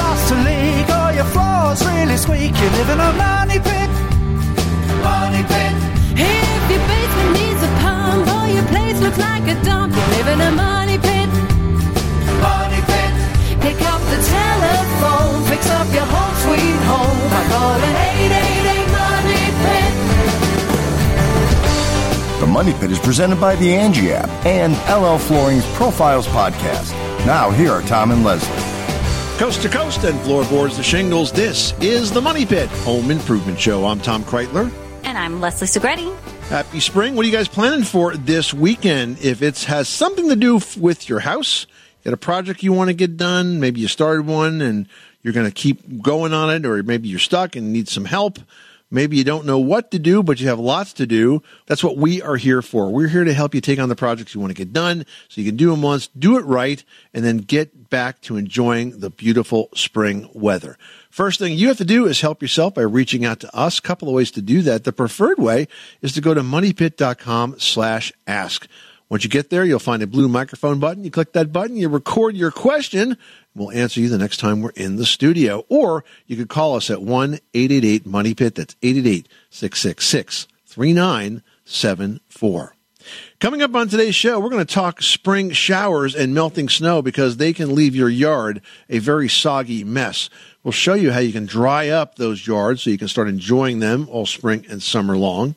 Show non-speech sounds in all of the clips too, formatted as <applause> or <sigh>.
If your roof starts to leak or your floor's really squeak, you live in a money pit. Money pit. If your basement needs a pump or your place looks like a dump, you live in a money pit. Money pit. Pick up the telephone, fix up your home sweet home by calling 888 Money Pit. The Money Pit is presented by the Angie app and LL Flooring's Profiles podcast. Now, here are Tom and Leslie. Coast to coast and floorboards to shingles, this is the Money Pit Home Improvement Show. I'm Tom Kraeutler. And I'm Leslie Segrete. Happy spring. What are you guys planning for this weekend? If it has something to do f- with your house, you got a project you want to get done, maybe you started one and you're going to keep going on it, or maybe you're stuck and need some help. Maybe you don't know what to do, but you have lots to do. That's what we are here for. We're here to help you take on the projects you want to get done so you can do them once, do it right, and then get back to enjoying the beautiful spring weather. First thing you have to do is help yourself by reaching out to us. A couple of ways to do that. The preferred way is to go to moneypit.com slash ask. Once you get there, you'll find a blue microphone button. You click that button, you record your question. We'll answer you the next time we're in the studio. Or you could call us at 1 888 Money Pit. That's 888 666 3974. Coming up on today's show, we're going to talk spring showers and melting snow because they can leave your yard a very soggy mess. We'll show you how you can dry up those yards so you can start enjoying them all spring and summer long.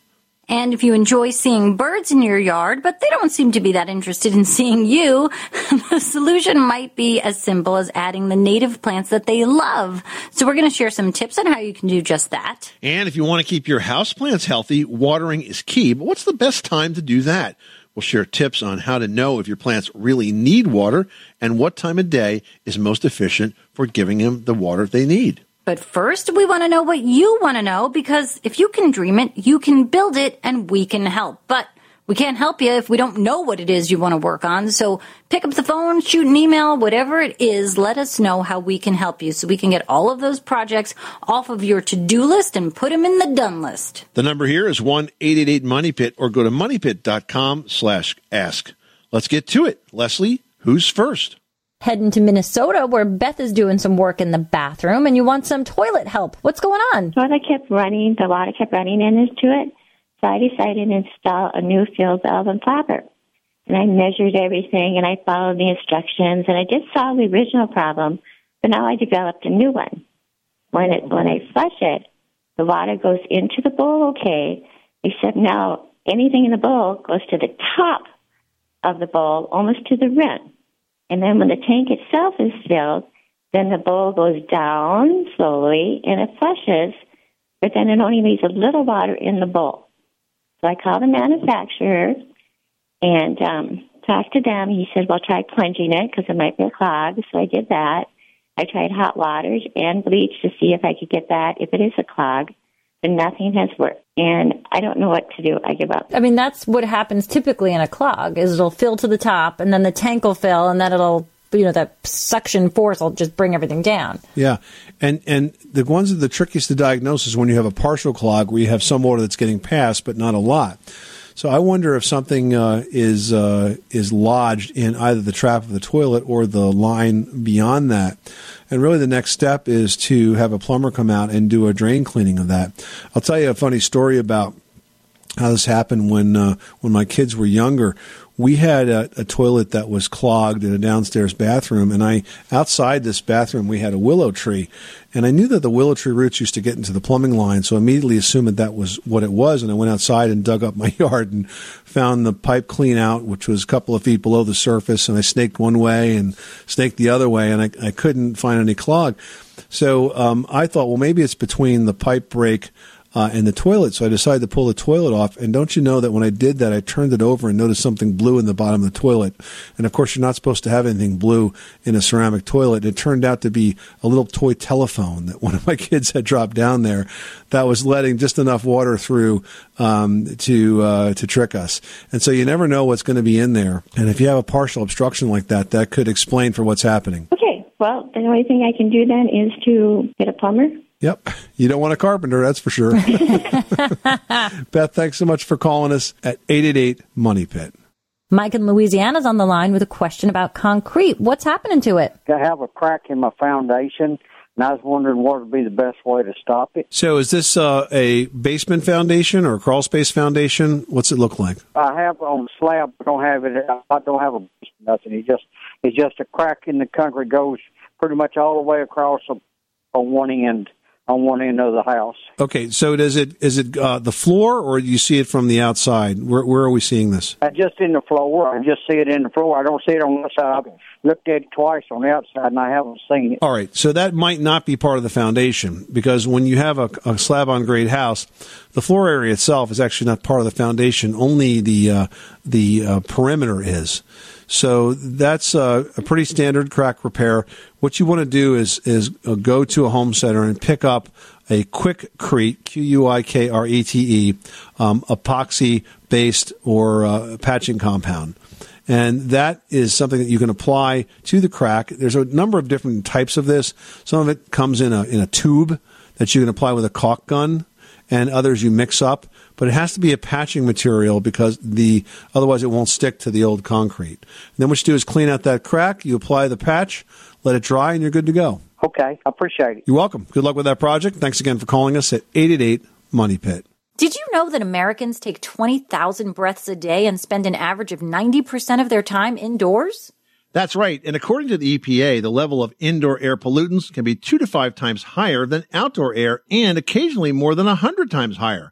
And if you enjoy seeing birds in your yard, but they don't seem to be that interested in seeing you, <laughs> the solution might be as simple as adding the native plants that they love. So we're going to share some tips on how you can do just that. And if you want to keep your houseplants healthy, watering is key. But what's the best time to do that? We'll share tips on how to know if your plants really need water and what time of day is most efficient for giving them the water they need. But first, we want to know what you want to know because if you can dream it, you can build it and we can help. But we can't help you if we don't know what it is you want to work on. So pick up the phone, shoot an email, whatever it is, let us know how we can help you so we can get all of those projects off of your to-do list and put them in the done list. The number here is 1-888-MONEYPIT or go to moneypit.com slash ask. Let's get to it. Leslie, who's first? Heading to Minnesota where Beth is doing some work in the bathroom and you want some toilet help. What's going on? Well, Toilet kept running, the water kept running into it. So I decided to install a new fill valve and flapper. And I measured everything and I followed the instructions and I did solve the original problem, but now I developed a new one. When it when I flush it, the water goes into the bowl okay, except now anything in the bowl goes to the top of the bowl, almost to the rim. And then when the tank itself is filled, then the bowl goes down slowly and it flushes, but then it only leaves a little water in the bowl. So I called the manufacturer and um, talked to them. He said, well, try plunging it because it might be a clog. So I did that. I tried hot waters and bleach to see if I could get that if it is a clog, but nothing has worked. And I don't know what to do. I give up. I mean, that's what happens typically in a clog is it'll fill to the top and then the tank will fill and then it'll you know that suction force will just bring everything down. Yeah, and and the ones that are the trickiest to diagnose is when you have a partial clog where you have some water that's getting past but not a lot. So I wonder if something uh, is uh, is lodged in either the trap of the toilet or the line beyond that. And really, the next step is to have a plumber come out and do a drain cleaning of that. I'll tell you a funny story about how this happened when uh, when my kids were younger we had a, a, toilet that was clogged in a downstairs bathroom, and I outside this bathroom we had a willow tree, and I knew that the willow tree roots used to get into the plumbing line, so I immediately assumed that that was what it was, and I went outside and dug up my <laughs> yard and found the pipe clean out, which was a couple of feet below the surface, and I snaked one way and snaked the other way, and I, I couldn't find any clog. So um, I thought, well, maybe it's between the pipe break uh, in the toilet. So I decided to pull the toilet off. And don't you know that when I did that, I turned it over and noticed something blue in the bottom of the toilet. And of course, you're not supposed to have anything blue in a ceramic toilet. It turned out to be a little toy telephone that <laughs> one of my kids had dropped down there that was letting just enough water through um, to uh, to trick us. And so you never know what's going to be in there. And if you have a partial obstruction like that, that could explain for what's happening. Okay, well, the only thing I can do then is to get a plumber. Yep. You don't want a carpenter, that's for sure. <laughs> Beth, thanks so much for calling us at 888 Money Pit. Mike in Louisiana's on the line with a question about concrete. What's happening to it? I have a crack in my foundation, and I was wondering what would be the best way to stop it. So, is this uh, a basement foundation or a crawl space foundation? What's it look like? I have on the slab, I don't have it. I don't have a nothing. It's just it's just a crack in the concrete goes pretty much all the way across on one end on one end of the house. Okay, so does it is it uh, the floor or do you see it from the outside? Where where are we seeing this? I just in the floor. I just see it in the floor. I don't see it on the side. I've looked at it twice on the outside and I haven't seen it. All right, so that might not be part of the foundation because when you have a, a slab on grade house, the floor area itself is actually not part of the foundation. Only the uh, the uh, perimeter is. So that's a, a, pretty standard crack repair. What you want to do is is go to a home center and pick up a Quikrete, Q U I K R E T E, um, epoxy based or uh, patching compound. And that is something that you can apply to the crack. There's a number of different types of this. Some of it comes in a in a tube that you can apply with a caulk gun, and others you mix up but it has to be a patching material because the otherwise it won't stick to the old concrete. And then what you do is clean out that crack, you apply the patch, let it dry, and you're good to go. Okay, I appreciate it. You're welcome. Good luck with that project. Thanks again for calling us at 888 Money Pit. Did you know that Americans take 20,000 breaths a day and spend an average of 90% of their time indoors? That's right. And according to the EPA, the level of indoor air pollutants can be two to five times higher than outdoor air and occasionally more than a hundred times higher.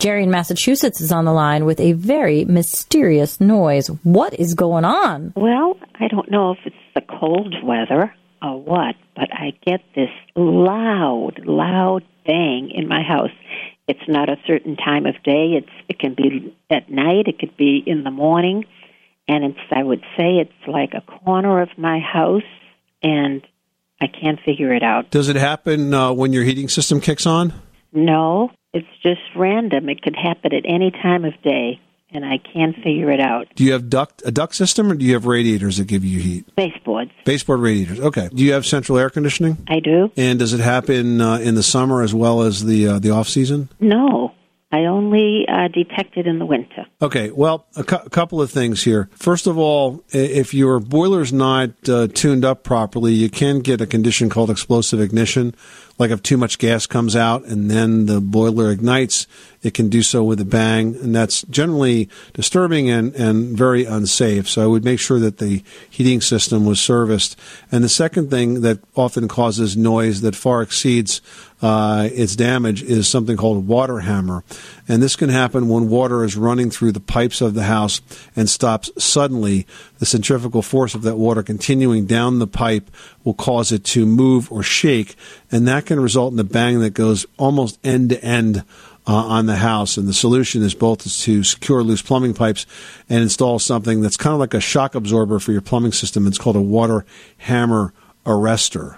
Gerry in Massachusetts is on the line with a very mysterious noise. What is going on? Well, I don't know if it's the cold weather or what, but I get this loud, loud bang in my house. It's not a certain time of day. It's it can be at night, it could be in the morning, and it's I would say it's like a corner of my house and I can't figure it out. Does it happen uh, when your heating system kicks on? No, it's just random. It could happen at any time of day, and I can't figure it out. Do you have duct a duct system, or do you have radiators that give you heat? Baseboards. Baseboard radiators. Okay. Do you have central air conditioning? I do. And does it happen uh, in the summer as well as the uh, the off season? No. I only uh, detect it in the winter. Okay, well, a, cu- a, couple of things here. First of all, if your boiler's not uh, tuned up properly, you can get a condition called explosive ignition, like if too much gas comes out and then the boiler ignites, it can do so with a bang, and that's generally disturbing and, and very unsafe. So I would make sure that the heating system was serviced. And the second thing that often causes noise that far exceeds uh, its damage is something called water hammer. And this can happen when water is running through the pipes of the house and stops suddenly. The centrifugal force of that water continuing down the pipe will cause it to move or shake, and that can result in a bang that goes almost end to end uh, on the house. And the solution is both to secure loose plumbing pipes and install something that's kind of like a shock absorber for your plumbing system. It's called a water hammer arrestor.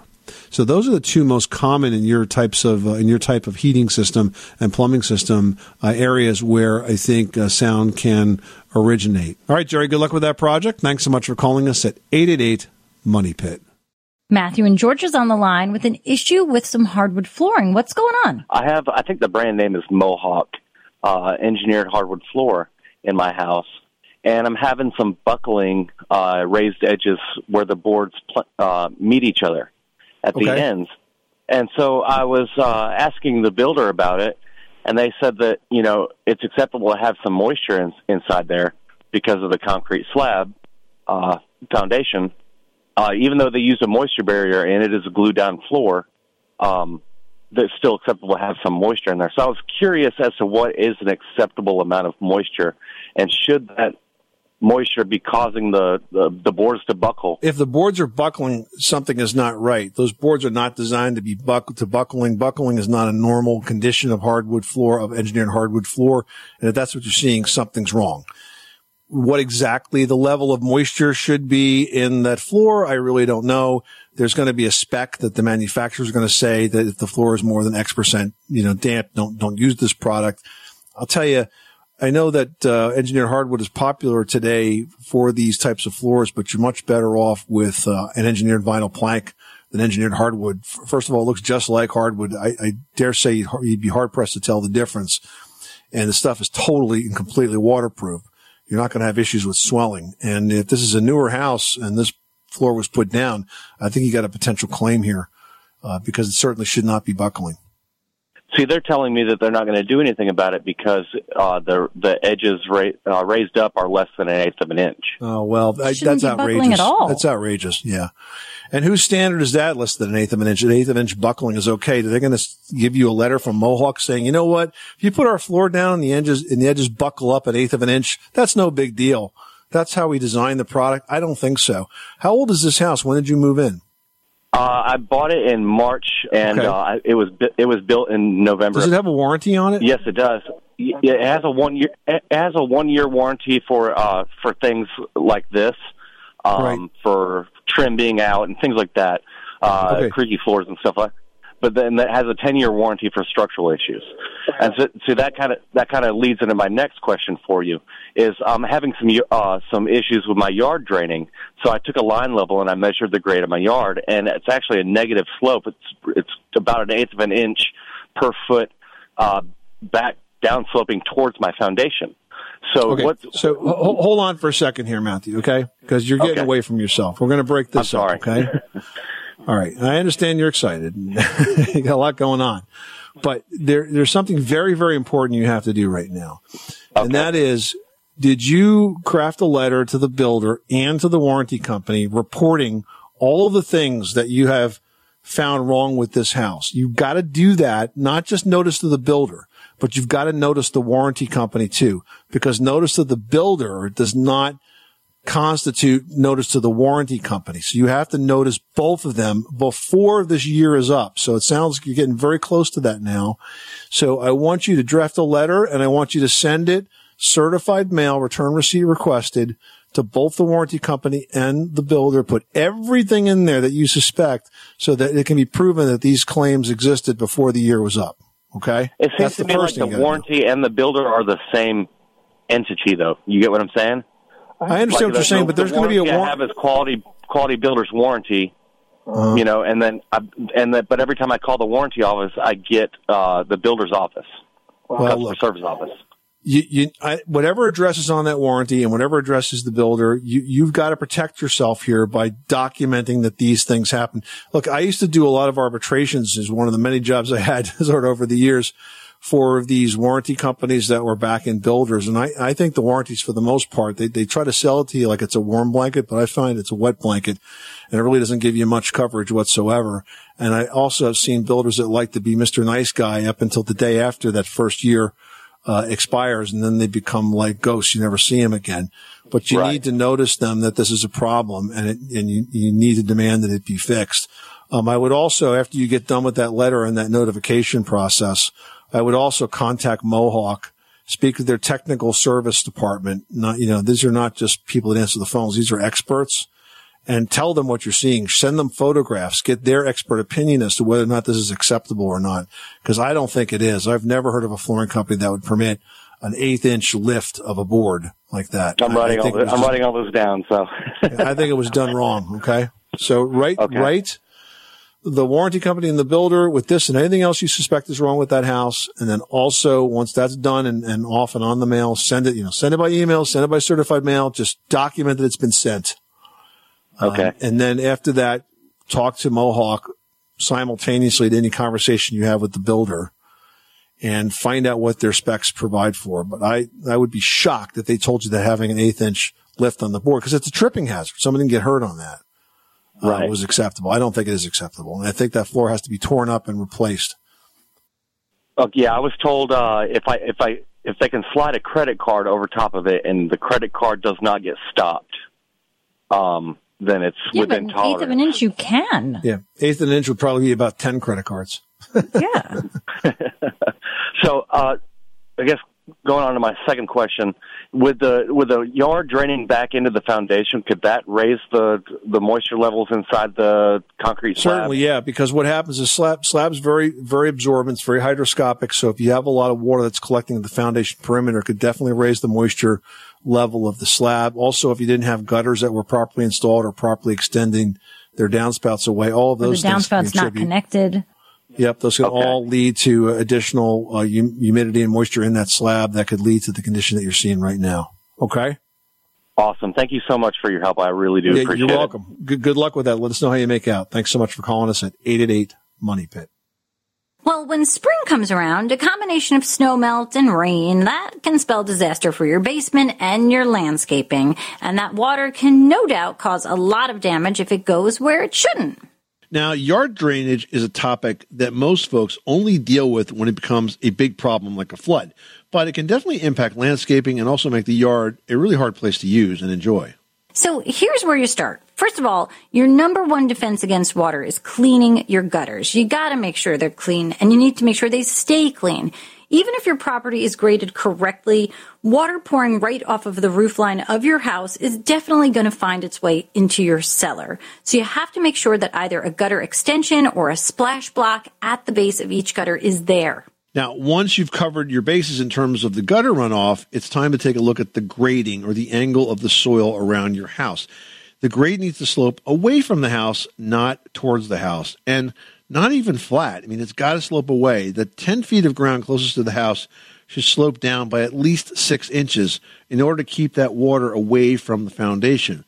So those are the two most common in your types of uh, in your type of heating system and plumbing system uh, areas where I think uh, sound can originate. All right, Gerry. Good luck with that project. Thanks so much for calling us at eight eight eight Money Pit. Matthew and George is on the line with an issue with some hardwood flooring. What's going on? I have, I think the brand name is Mohawk, uh, engineered hardwood floor in my house. And I'm having some buckling, uh, raised edges where the boards pl- uh, meet each other at the Okay. ends. And so I was uh, asking the builder about it, and they said that, you know, it's acceptable to have some moisture in, inside there because of the concrete slab uh, foundation. Uh, even though they use a moisture barrier and it is a glued down floor, um, that's still acceptable to have some moisture in there. So I was curious as to what is an acceptable amount of moisture, and should that moisture be causing the, the, the boards to buckle? If the boards are buckling, something is not right. Those boards are not designed to be buck to buckling. Buckling is not a normal condition of hardwood floor of engineered hardwood floor, and if that's what you're seeing, something's wrong. What exactly the level of moisture should be in that floor, I really don't know. There's going to be a spec that the manufacturer is going to say that if the floor is more than X percent, you know, damp, don't don't use this product. I'll tell you, I know that uh, engineered hardwood is popular today for these types of floors, but you're much better off with uh, an engineered vinyl plank than engineered hardwood. First of all, it looks just like hardwood. I, I dare say you'd, be hard pressed to tell the difference. And the stuff is totally and completely waterproof. You're not going to have issues with swelling. And if this is a newer house and this floor was put down, I think you got a potential claim here uh, because it certainly should not be buckling. See, they're telling me that they're not going to do anything about it because uh, the the edges ra- uh, raised up are less than an eighth of an inch. Oh well, I, that's outrageous. at all. That's outrageous. Yeah. And whose standard is that? Less than an eighth of an inch. An eighth of an inch buckling is okay. They're going to give you a letter from Mohawk saying, you know what? If you put our floor down and the edges and the edges buckle up an eighth of an inch, that's no big deal. That's how we designed the product. I don't think so. How old is this house? When did you move in? Uh, I bought it in March, and Okay. uh, it was it was built in November. Does it have a warranty on it? Yes, it does. It has a one year it has a one year warranty for uh for things like this, um, Right. for trim being out and things like that, uh, Okay. creaky floors and stuff like. But then that has a ten year warranty for structural issues, and so, so that kind of that kind of leads into my next question for you is I'm having some uh some issues with my yard draining. So I took a line level and I measured the grade of my yard, and it's actually a negative slope. It's it's about an eighth of an inch per foot uh, back down sloping towards my foundation. So Okay. what? So ho- hold on for a second here, Matthew, okay? Because you're getting Okay. away from yourself. We're going to break this I'm sorry. up, okay? <laughs> All right. I understand you're excited. <laughs> you got a lot going on. But there, there's something very, very important you have to do right now. And that is, did you craft a letter to the builder and to the warranty company reporting all of the things that you have found wrong with this house? You've got to do that, not just notice to the builder, but you've got to notice the warranty company too, because notice to the builder does not constitute notice to the warranty company. So you have to notice both of them before this year is up. So it sounds like you're getting very close to that now. So I want you to draft a letter and I want you to send it certified mail, return receipt requested to both the warranty company and the builder. Put everything in there that you suspect so that it can be proven that these claims existed before the year was up. Okay. It seems That's to the me like the you gotta do. warranty and the builder are the same entity, though. You get what I'm saying? I understand Like what you're saying, the- but there's the going to be a warranty I have is quality quality builder's warranty. Uh-huh. You know, and then I, and that, but every time I call the warranty office, I get uh, the builder's office, Well, customer look. service office. you, you, I, whatever address is on that warranty and whatever address is the builder, you, you've got to protect yourself here by documenting that these things happen. Look, I used to do a lot of arbitrations as one of the many jobs I had <laughs> sort of over the years for these warranty companies that were back in builders. And I, I think the warranties for the most part, they, they try to sell it to you like it's a warm blanket, but I find it's a wet blanket and it really doesn't give you much coverage whatsoever. And I also have seen builders that like to be Mr. Nice Guy up until the day after that first year uh, expires and then they become like ghosts. You never see them again. But you Right. need to notice them that this is a problem and it, and you, you need to demand that it be fixed. Um, I would also, after you get done with that letter and that notification process, I would also contact Mohawk, speak with their technical service department. Not, you know, these are not just people that answer the phones. These are experts and tell them what you're seeing. Send them photographs, get their expert opinion as to whether or not this is acceptable or not. Cause I don't think it is. I've never heard of a flooring company that would permit an eighth inch lift of a board like that. I'm I- I writing all think it the, was I'm just- writing all those down. So <laughs> I think it was done wrong. Okay. So write, Okay. write the warranty company and the builder with this and anything else you suspect is wrong with that house. And then also once that's done and, and off and on the mail, send it, you know, send it by email, send it by certified mail, just document that it's been sent. Okay. Um, and then after that, talk to Mohawk simultaneously to any conversation you have with the builder and find out what their specs provide for. But I, I would be shocked if they told you that having an eighth inch lift on the board, because it's a tripping hazard. Somebody can get hurt on that. Uh, Right. was acceptable. I don't think it is acceptable. And I think that floor has to be torn up and replaced. Oh, yeah, I was told uh, if I if I if they can slide a credit card over top of it and the credit card does not get stopped, um, then it's Yeah, but within an eighth tolerance. of an inch you can. Yeah. Eighth of an inch would probably be about 10 credit cards. Yeah. <laughs> So, uh, I guess going on to my second question, with the with the yard draining back into the foundation, could that raise the the moisture levels inside the concrete slab? Certainly, yeah, because what happens is slab slab's very very absorbent, it's very hydroscopic. So if you have a lot of water that's collecting at the foundation perimeter, it could definitely raise the moisture level of the slab. Also, if you didn't have gutters that were properly installed or properly extending their downspouts away, all of Or the those things downspouts not connected. Yep, those can Okay. all lead to additional uh, hum- humidity and moisture in that slab that could lead to the condition that you're seeing right now. Okay. Awesome. Thank you so much for your help. I really do Yeah, appreciate you're it. welcome. Good, good luck with that. Let us know how you make out. Thanks so much for calling us at 888 Money Pit. Well, when spring comes around, a combination of snow melt and rain, that can spell disaster for your basement and your landscaping. And that water can no doubt cause a lot of damage if it goes where it shouldn't. Now, yard drainage is a topic that most folks only deal with when it becomes a big problem like a flood, but it can definitely impact landscaping and also make the yard a really hard place to use and enjoy. So here's where you start. First of all, your number one defense against water is cleaning your gutters. You gotta make sure they're clean and you need to make sure they stay clean. Even if your property is graded correctly, water pouring right off of the roof line of your house is definitely going to find its way into your cellar. So you have to make sure that either a gutter extension or a splash block at the base of each gutter is there. Now, once you've covered your bases in terms of the gutter runoff, it's time to take a look at the grading or the angle of the soil around your house. The grade needs to slope away from the house, not towards the house, and not even flat. I mean, it's got to slope away. The 10 feet of ground closest to the house should slope down by at least six inches in order to keep that water away from the foundation.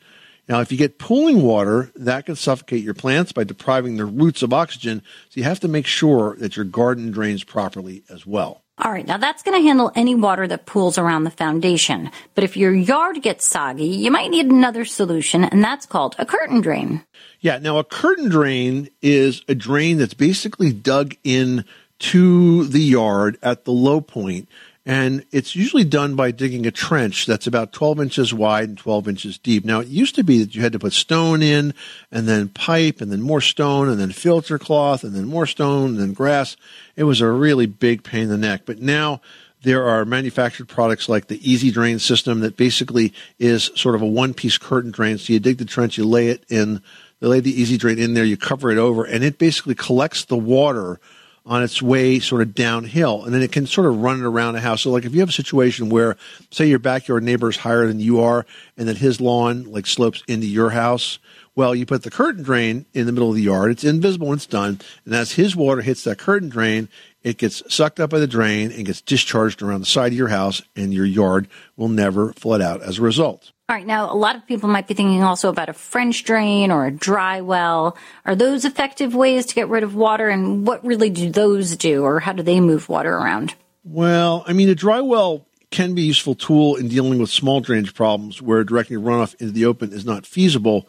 Now, if you get pooling water, that can suffocate your plants by depriving their roots of oxygen. So you have to make sure that your garden drains properly as well. All right, now that's going to handle any water that pools around the foundation. But if your yard gets soggy, you might need another solution, and that's called a curtain drain. Yeah. Now, a curtain drain is a drain that's basically dug in to the yard at the low point, and it's usually done by digging a trench that's about 12 inches wide and 12 inches deep. Now, it used to be that you had to put stone in, and then pipe, and then more stone, and then filter cloth, and then more stone, and then grass. It was a really big pain in the neck. But now there are manufactured products like the Easy Drain system that basically is sort of a one piece curtain drain. So you dig the trench, you lay it in, they lay the Easy Drain in there, you cover it over, and it basically collects the water on its way sort of downhill and then it can sort of run it around a house. So like if you have a situation where say your backyard neighbor is higher than you are and that his lawn like slopes into your house, well, you put the curtain drain in the middle of the yard. It's invisible when it's done. And as his water hits that curtain drain, it gets sucked up by the drain and gets discharged around the side of your house and your yard will never flood out as a result. All right, now a lot of people might be thinking also about a French drain or a dry well. Are those effective ways to get rid of water, and what really do those do, or how do they move water around? Well, I mean, a dry well can be a useful tool in dealing with small drainage problems where directing runoff into the open is not feasible.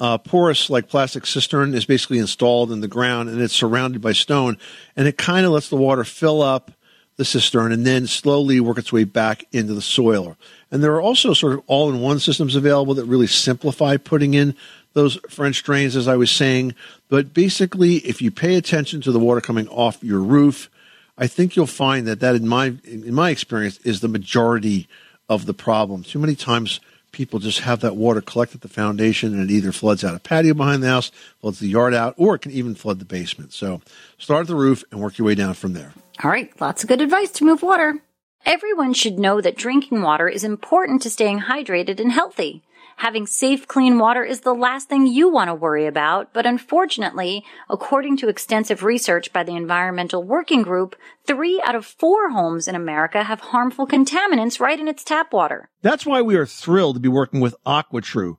Uh, porous, like plastic cistern, is basically installed in the ground and it's surrounded by stone, and it kind of lets the water fill up the cistern and then slowly work its way back into the soil. And there are also sort of all in one systems available that really simplify putting in those French drains, as I was saying. But basically, if you pay attention to the water coming off your roof, I think you'll find that that, in my in my experience, is the majority of the problem. Too many times people just have that water collect at the foundation and it either floods out a patio behind the house, floods the yard out, or it can even flood the basement. So start at the roof and work your way down from there. All right, lots of good advice to move water. Everyone should know that drinking water is important to staying hydrated and healthy. Having safe, clean water is the last thing you want to worry about, but unfortunately, according to extensive research by the Environmental Working Group, three out of four homes in America have harmful contaminants right in its tap water. That's why we are thrilled to be working with AquaTru.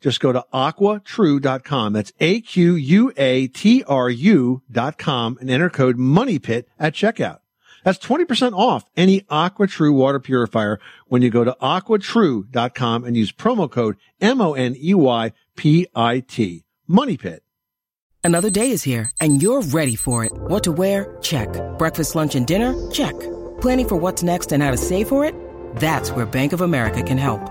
Just go to aquatru.com. That's A-Q-U-A-T-R-U dot com and enter code MONEYPIT at checkout. That's 20% off any AquaTru water purifier when you go to aquatru.com and use promo code M-O-N-E-Y-P-I-T. Money Pit. Another day is here and you're ready for it. What to wear? Check. Breakfast, lunch, and dinner? Check. Planning for what's next and how to save for it? That's where Bank of America can help.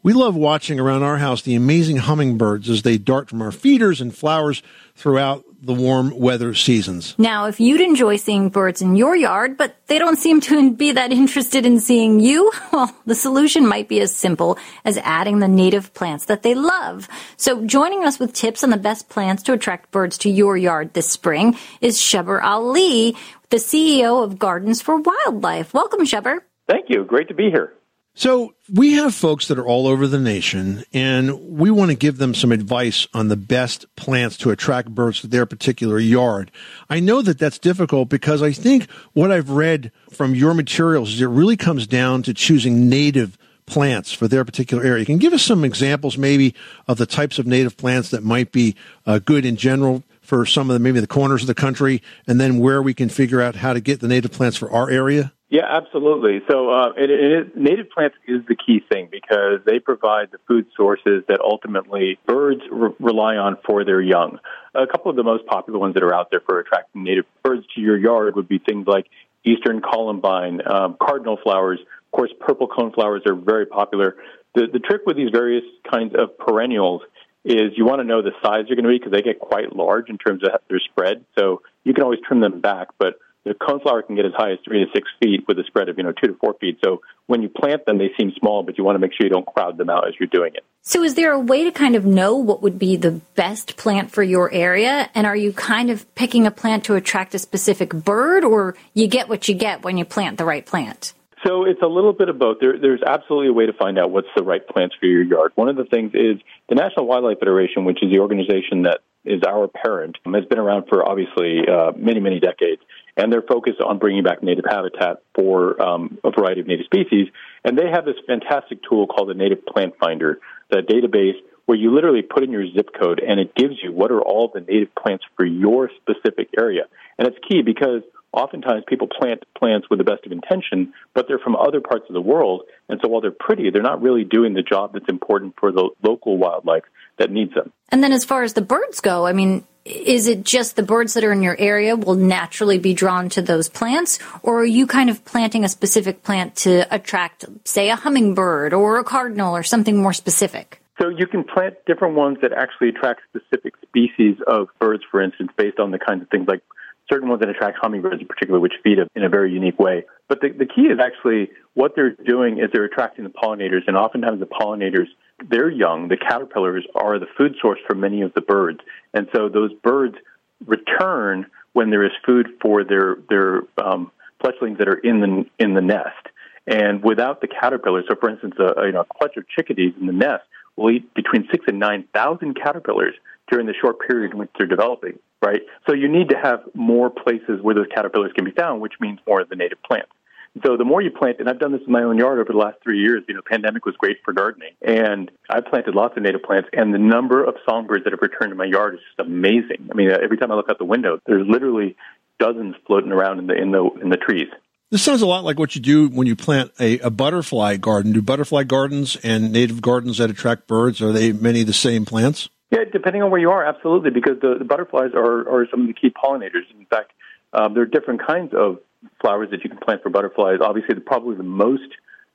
We love watching around our house the amazing hummingbirds as they dart from our feeders and flowers throughout the warm weather seasons. Now, if you'd enjoy seeing birds in your yard, but they don't seem to be that interested in seeing you, <laughs> well, the solution might be as simple as adding the native plants that they love. So joining us with tips on the best plants to attract birds to your yard this spring is Shubber Ali, the CEO of Gardens for Wildlife. Welcome, Sheber. Thank you. Great to be here. So we have folks that are all over the nation and we want to give them some advice on the best plants to attract birds to their particular yard. I know that that's difficult because I think what I've read from your materials is it really comes down to choosing native plants for their particular area. Can you give us some examples maybe of the types of native plants that might be uh, good in general for some of the, maybe the corners of the country and then where we can figure out how to get the native plants for our area? Yeah, absolutely. So, uh, it, native plants is the key thing because they provide the food sources that ultimately birds re- rely on for their young. A couple of the most popular ones that are out there for attracting native birds to your yard would be things like eastern columbine, um, cardinal flowers. Of course, purple cone flowers are very popular. The, the trick with these various kinds of perennials is you want to know the size they're going to be because they get quite large in terms of their spread. So you can always trim them back, but the coneflower can get as high as three to six feet with a spread of you know two to four feet. So when you plant them, they seem small, but you want to make sure you don't crowd them out as you're doing it. So is there a way to kind of know what would be the best plant for your area? And are you kind of picking a plant to attract a specific bird, or you get what you get when you plant the right plant? So it's a little bit of both. There, there's absolutely a way to find out what's the right plants for your yard. One of the things is the National Wildlife Federation, which is the organization that is our parent, has been around for obviously uh, many, many decades and they're focused on bringing back native habitat for um, a variety of native species. And they have this fantastic tool called the Native Plant Finder, the database where you literally put in your zip code and it gives you what are all the native plants for your specific area. And it's key because oftentimes people plant plants with the best of intention, but they're from other parts of the world. And so while they're pretty, they're not really doing the job that's important for the local wildlife. That needs them. And then as far as the birds go, I mean, is it just the birds that are in your area will naturally be drawn to those plants, or are you kind of planting a specific plant to attract, say, a hummingbird or a cardinal or something more specific? So you can plant different ones that actually attract specific species of birds, for instance, based on the kinds of things like certain ones that attract hummingbirds in particular, which feed in a very unique way. But the, the key is actually what they're doing is they're attracting the pollinators, and oftentimes the pollinators, they're young. The caterpillars are the food source for many of the birds, and so those birds return when there is food for their their um, fledglings that are in the in the nest. And without the caterpillars, so for instance, a, you know, a clutch of chickadees in the nest will eat between six and nine thousand caterpillars during the short period in which they're developing, right? So you need to have more places where those caterpillars can be found, which means more of the native plants. So the more you plant, and I've done this in my own yard over the last three years, you know, pandemic was great for gardening. And I planted lots of native plants, and the number of songbirds that have returned to my yard is just amazing. I mean, every time I look out the window, there's literally dozens floating around in the in the in the trees. This sounds a lot like what you do when you plant a, a butterfly garden. Do butterfly gardens and native gardens that attract birds are they many of the same plants? Yeah, depending on where you are, absolutely, because the, the butterflies are, are some of the key pollinators. In fact, um, there are different kinds of flowers that you can plant for butterflies. Obviously, the, probably the most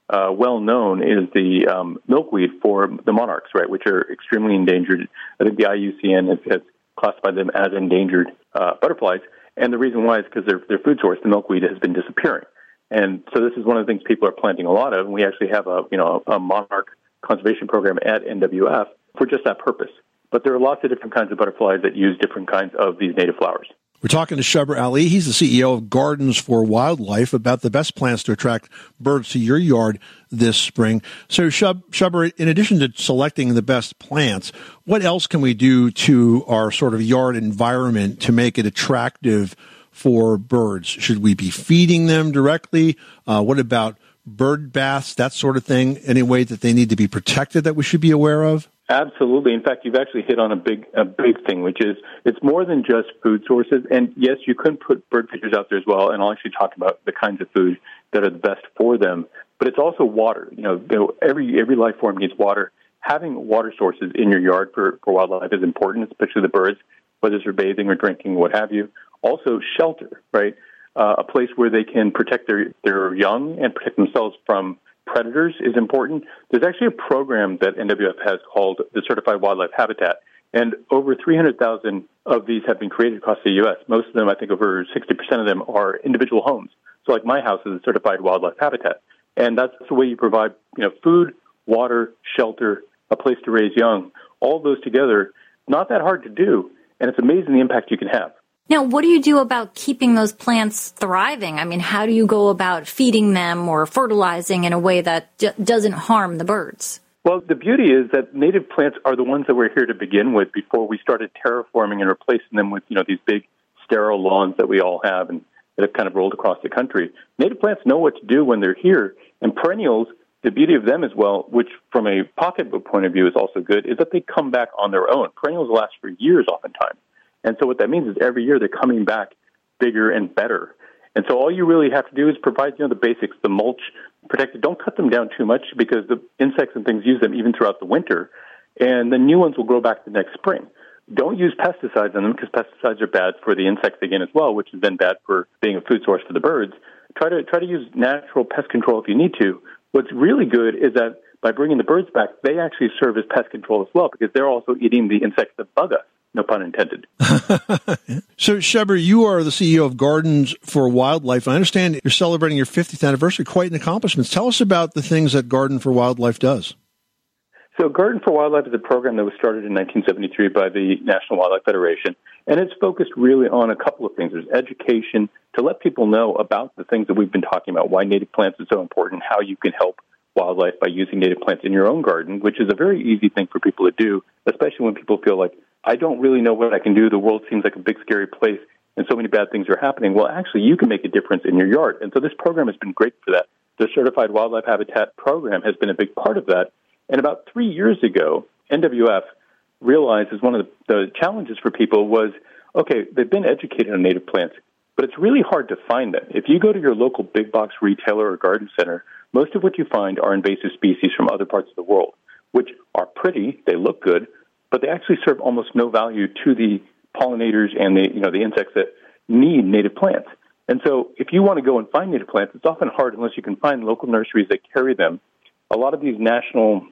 uh, well known is the um, milkweed for the monarchs, right, which are extremely endangered. I think the IUCN has, has classified them as endangered uh, butterflies, and the reason why is because their their food source, the milkweed, has been disappearing. And so this is one of the things people are planting a lot of, and we actually have a you know a monarch conservation program at NWF for just that purpose. But there are lots of different kinds of butterflies that use different kinds of these native flowers. We're talking to Shubber Ali. He's the CEO of Gardens for Wildlife about the best plants to attract birds to your yard this spring. So, Shub, Shubber, in addition to selecting the best plants, what else can we do to our sort of yard environment to make it attractive for birds? Should we be feeding them directly? Uh, what about bird baths, that sort of thing? Any way that they need to be protected that we should be aware of? Absolutely. In fact, you've actually hit on a big a big thing, which is it's more than just food sources. And yes, you can put bird feeders out there as well. And I'll actually talk about the kinds of food that are the best for them. But it's also water. You know, every every life form needs water. Having water sources in your yard for, for wildlife is important, especially the birds, whether it's for bathing or drinking, what have you. Also, shelter, right? Uh, a place where they can protect their, their young and protect themselves from predators is important. There's actually a program that NWF has called the Certified Wildlife Habitat, and over 300,000 of these have been created across the U.S. Most of them, I think over 60% of them, are individual homes. So, like my house is a certified wildlife habitat, and that's the way you provide, you know, food, water, shelter, a place to raise young. All those together, not that hard to do, and it's amazing the impact you can have. Now, what do you do about keeping those plants thriving? I mean, how do you go about feeding them or fertilizing in a way that d- doesn't harm the birds? Well, the beauty is that native plants are the ones that we're here to begin with before we started terraforming and replacing them with, you know, these big sterile lawns that we all have and that have kind of rolled across the country. Native plants know what to do when they're here, and perennials, the beauty of them as well, which from a pocketbook point of view is also good, is that they come back on their own. Perennials last for years oftentimes. And so what that means is every year they're coming back bigger and better. And so all you really have to do is provide, you know, the basics, the mulch, protect it. Don't cut them down too much because the insects and things use them even throughout the winter. And the new ones will grow back the next spring. Don't use pesticides on them because pesticides are bad for the insects again as well, which is then bad for being a food source for the birds. Try to try to use natural pest control if you need to. What's really good is that by bringing the birds back, they actually serve as pest control as well because they're also eating the insects that bug us. No pun intended. <laughs> so, Shubber, you are the CEO of Gardens for Wildlife. I understand you're celebrating your 50th anniversary. Quite an accomplishment. Tell us about the things that Garden for Wildlife does. So, Garden for Wildlife is a program that was started in 1973 by the National Wildlife Federation, and it's focused really on a couple of things. There's education to let people know about the things that we've been talking about, why native plants are so important, how you can help wildlife by using native plants in your own garden, which is a very easy thing for people to do, especially when people feel like I don't really know what I can do. The world seems like a big, scary place, and so many bad things are happening. Well, actually, you can make a difference in your yard. And so this program has been great for that. The Certified Wildlife Habitat program has been a big part of that. And about three years ago, NWF realized as one of the, the challenges for people was okay, they've been educated on native plants, but it's really hard to find them. If you go to your local big box retailer or garden center, most of what you find are invasive species from other parts of the world, which are pretty, they look good, but they actually serve almost no value to the pollinators and the you know the insects that need native plants. And so, if you want to go and find native plants, it's often hard unless you can find local nurseries that carry them. A lot of these national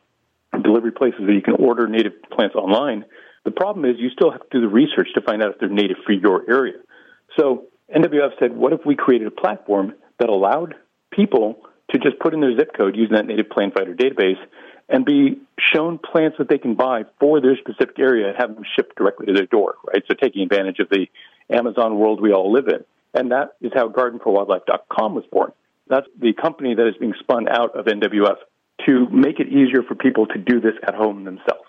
delivery places that you can order native plants online, the problem is you still have to do the research to find out if they're native for your area. So, NWF said, what if we created a platform that allowed people to just put in their zip code using that native plant finder database and be shown plants that they can buy for their specific area and have them shipped directly to their door, right? So taking advantage of the Amazon world we all live in. And that is how gardenforwildlife.com was born. That's the company that is being spun out of NWF to make it easier for people to do this at home themselves.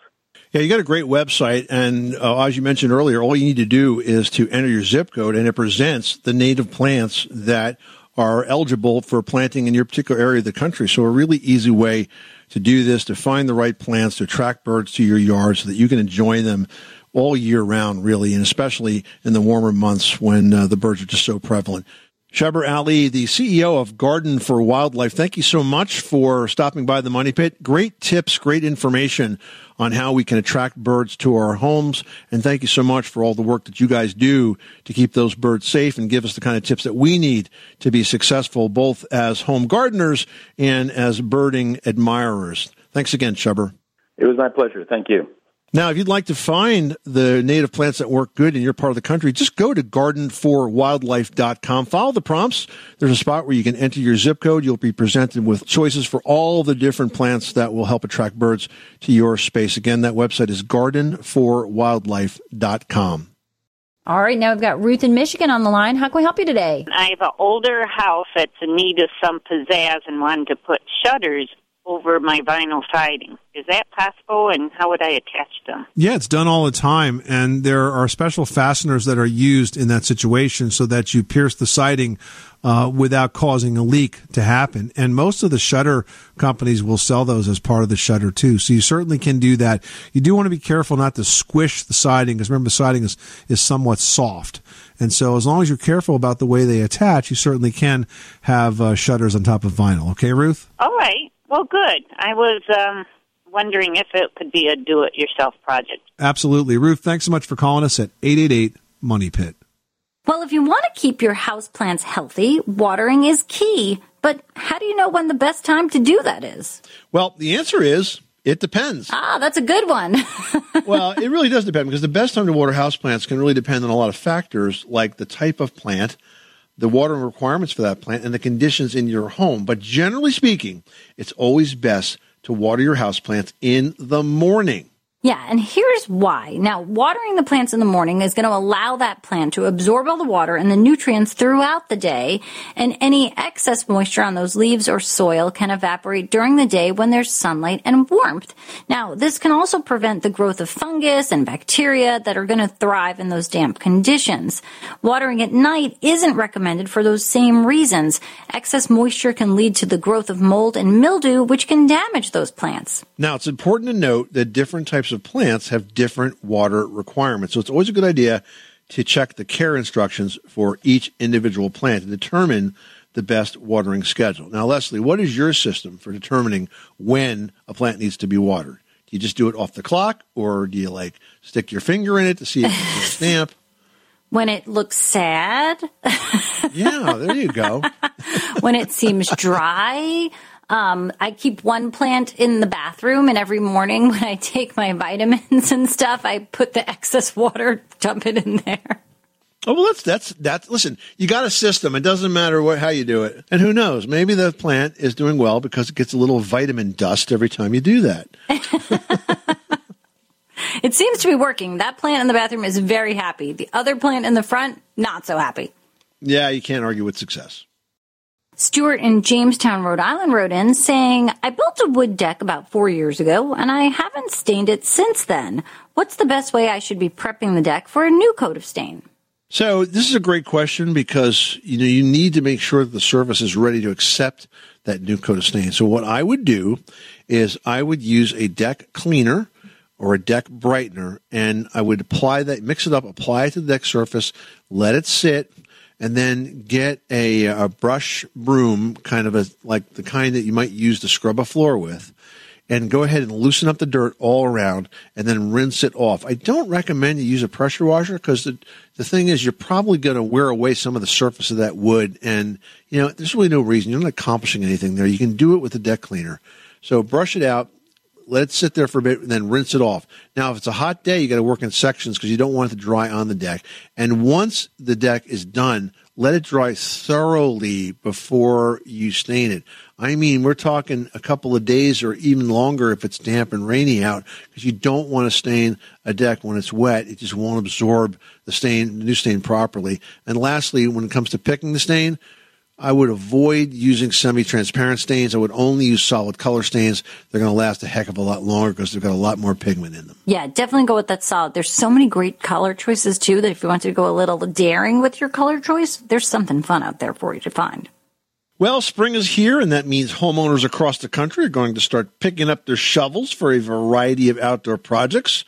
Yeah, you got a great website, and uh, as you mentioned earlier, all you need to do is to enter your zip code, and it presents the native plants that are eligible for planting in your particular area of the country. So, a really easy way to do this, to find the right plants, to attract birds to your yard so that you can enjoy them all year round, really, and especially in the warmer months when uh, the birds are just so prevalent. Shubber Ali, the CEO of Garden for Wildlife, thank you so much for stopping by the Money Pit. Great tips, great information on how we can attract birds to our homes. And thank you so much for all the work that you guys do to keep those birds safe and give us the kind of tips that we need to be successful, both as home gardeners and as birding admirers. Thanks again, Shubber. It was my pleasure. Thank you. Now, if you'd like to find the native plants that work good in your part of the country, just go to gardenforwildlife.com. Follow the prompts. There's a spot where you can enter your zip code. You'll be presented with choices for all the different plants that will help attract birds to your space. Again, that website is gardenforwildlife.com. All right, now we've got Ruth in Michigan on the line. How can we help you today? I have an older house that's in need of some pizzazz and wanted to put shutters over my vinyl siding. Is that possible, and how would I attach them? Yeah, it's done all the time, and there are special fasteners that are used in that situation so that you pierce the siding uh, without causing a leak to happen. And most of the shutter companies will sell those as part of the shutter too. So you certainly can do that. You do want to be careful not to squish the siding because remember the siding is, is somewhat soft. And so as long as you're careful about the way they attach, you certainly can have uh, shutters on top of vinyl. Okay, Ruth? All right. Well, good. I was um, wondering if it could be a do-it-yourself project. Absolutely. Ruth, thanks so much for calling us at 888 Money Pit. Well, if you want to keep your houseplants healthy, watering is key. But how do you know when the best time to do that is? Well, the answer is it depends. Ah, that's a good one. <laughs> well, it really does depend because the best time to water houseplants can really depend on a lot of factors like the type of plant, the water requirements for that plant, and the conditions in your home. But generally speaking, it's always best to water your houseplants in the morning. Yeah, and here's why. Now, watering the plants in the morning is going to allow that plant to absorb all the water and the nutrients throughout the day, and any excess moisture on those leaves or soil can evaporate during the day when there's sunlight and warmth. Now, this can also prevent the growth of fungus and bacteria that are going to thrive in those damp conditions. Watering at night isn't recommended for those same reasons. Excess moisture can lead to the growth of mold and mildew, which can damage those plants. Now, it's important to note that different types of plants have different water requirements. So it's always a good idea to check the care instructions for each individual plant to determine the best watering schedule. Now, Leslie, what is your system for determining when a plant needs to be watered? Do you just do it off the clock or do you like stick your finger in it to see if it's <laughs> damp? When it looks sad. yeah, there you go. <laughs> when it seems dry. Um, I keep one plant in the bathroom, and every morning <laughs> when I take my vitamins and stuff, I put the excess water, dump it in there. Oh well, that's that's that's. Listen, you got a system. It doesn't matter what how you do it, and who knows? Maybe the plant is doing well because it gets a little vitamin dust every time you do that. <laughs> it seems to be working. That plant in the bathroom is very happy. The other plant in the front, not so happy. Yeah, you can't argue with success. Stuart in Jamestown, Rhode Island wrote in saying, I built a wood deck about four years ago and I haven't stained it since then. What's the best way I should be prepping the deck for a new coat of stain? So this is a great question because you know you need to make sure that the surface is ready to accept that new coat of stain. So what I would do is I would use a deck cleaner or a deck brightener and I would apply that, mix it up, apply it to the deck surface, let it sit and then get a, a brush broom, kind of a like the kind that you might use to scrub a floor with, and go ahead and loosen up the dirt all around and then rinse it off. I don't recommend you use a pressure washer because the, the thing is you're probably going to wear away some of the surface of that wood and you know there's really no reason you're not accomplishing anything there. You can do it with a deck cleaner. So brush it out, let it sit there for a bit and then rinse it off. Now, if it's a hot day, you got to work in sections because you don't want it to dry on the deck. And once the deck is done, let it dry thoroughly before you stain it. I mean, we're talking a couple of days or even longer if it's damp and rainy out because you don't want to stain a deck when it's wet. It just won't absorb the stain, the new stain properly. And lastly, when it comes to picking the stain, I would avoid using semi-transparent stains. I would only use solid color stains. They're going to last a heck of a lot longer because they've got a lot more pigment in them. Yeah, definitely go with that solid. There's so many great color choices too that if you want to go a little daring with your color choice, there's something fun out there for you to find. Well, spring is here, and that means homeowners across the country are going to start picking up their shovels for a variety of outdoor projects.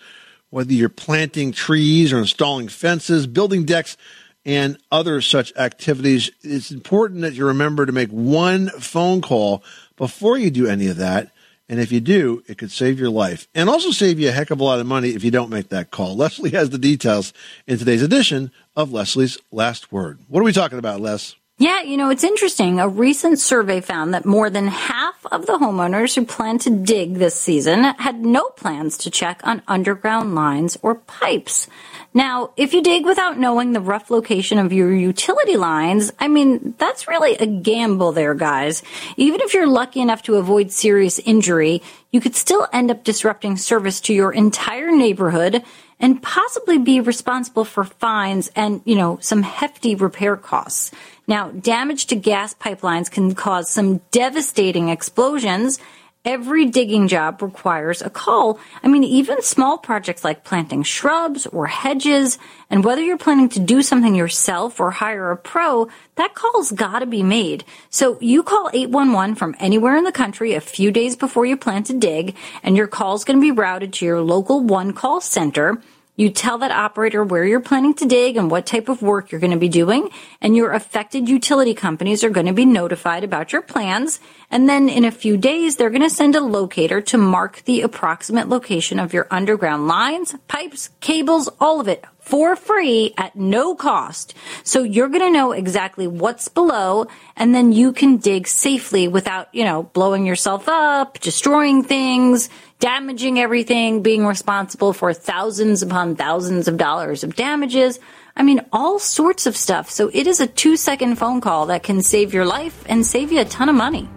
Whether you're planting trees or installing fences, building decks, and other such activities, it's important that you remember to make one phone call before you do any of that. And if you do, it could save your life and also save you a heck of a lot of money if you don't make that call. <laughs> Leslie has the details in today's edition of Leslie's Last Word. What are we talking about, Les? Yeah, you know, it's interesting. A recent survey found that more than half of the homeowners who plan to dig this season had no plans to check on underground lines or pipes. Now, if you dig without knowing the rough location of your utility lines, I mean, that's really a gamble there, guys. Even if you're lucky enough to avoid serious injury, you could still end up disrupting service to your entire neighborhood and possibly be responsible for fines and, you know, some hefty repair costs. Now, damage to gas pipelines can cause some devastating explosions. Every digging job requires a call. I mean, even small projects like planting shrubs or hedges, and whether you're planning to do something yourself or hire a pro, that call's gotta be made. So you call 811 from anywhere in the country a few days before you plan to dig, and your call's gonna be routed to your local one call center. You tell that operator where you're planning to dig and what type of work you're going to be doing, and your affected utility companies are going to be notified about your plans. And then in a few days, they're going to send a locator to mark the approximate location of your underground lines, pipes, cables, all of it for free at no cost. So you're going to know exactly what's below and then you can dig safely without, you know, blowing yourself up, destroying things, damaging everything, being responsible for thousands upon thousands of dollars of damages. I mean, all sorts of stuff. So it is a two second phone call that can save your life and save you a ton of money.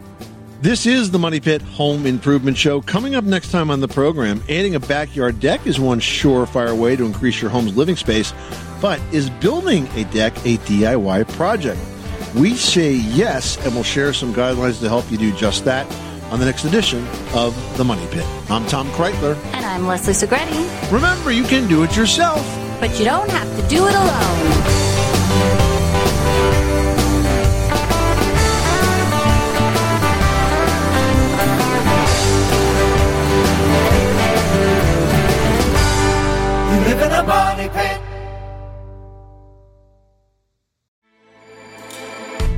This is the Money Pit Home Improvement Show. Coming up next time on the program, adding a backyard deck is one surefire way to increase your home's living space. But is building a deck a DIY project? We say yes, and we'll share some guidelines to help you do just that on the next edition of The Money Pit. I'm Tom Kraeutler. And I'm Leslie Segrete. Remember, you can do it yourself. But you don't have to do it alone.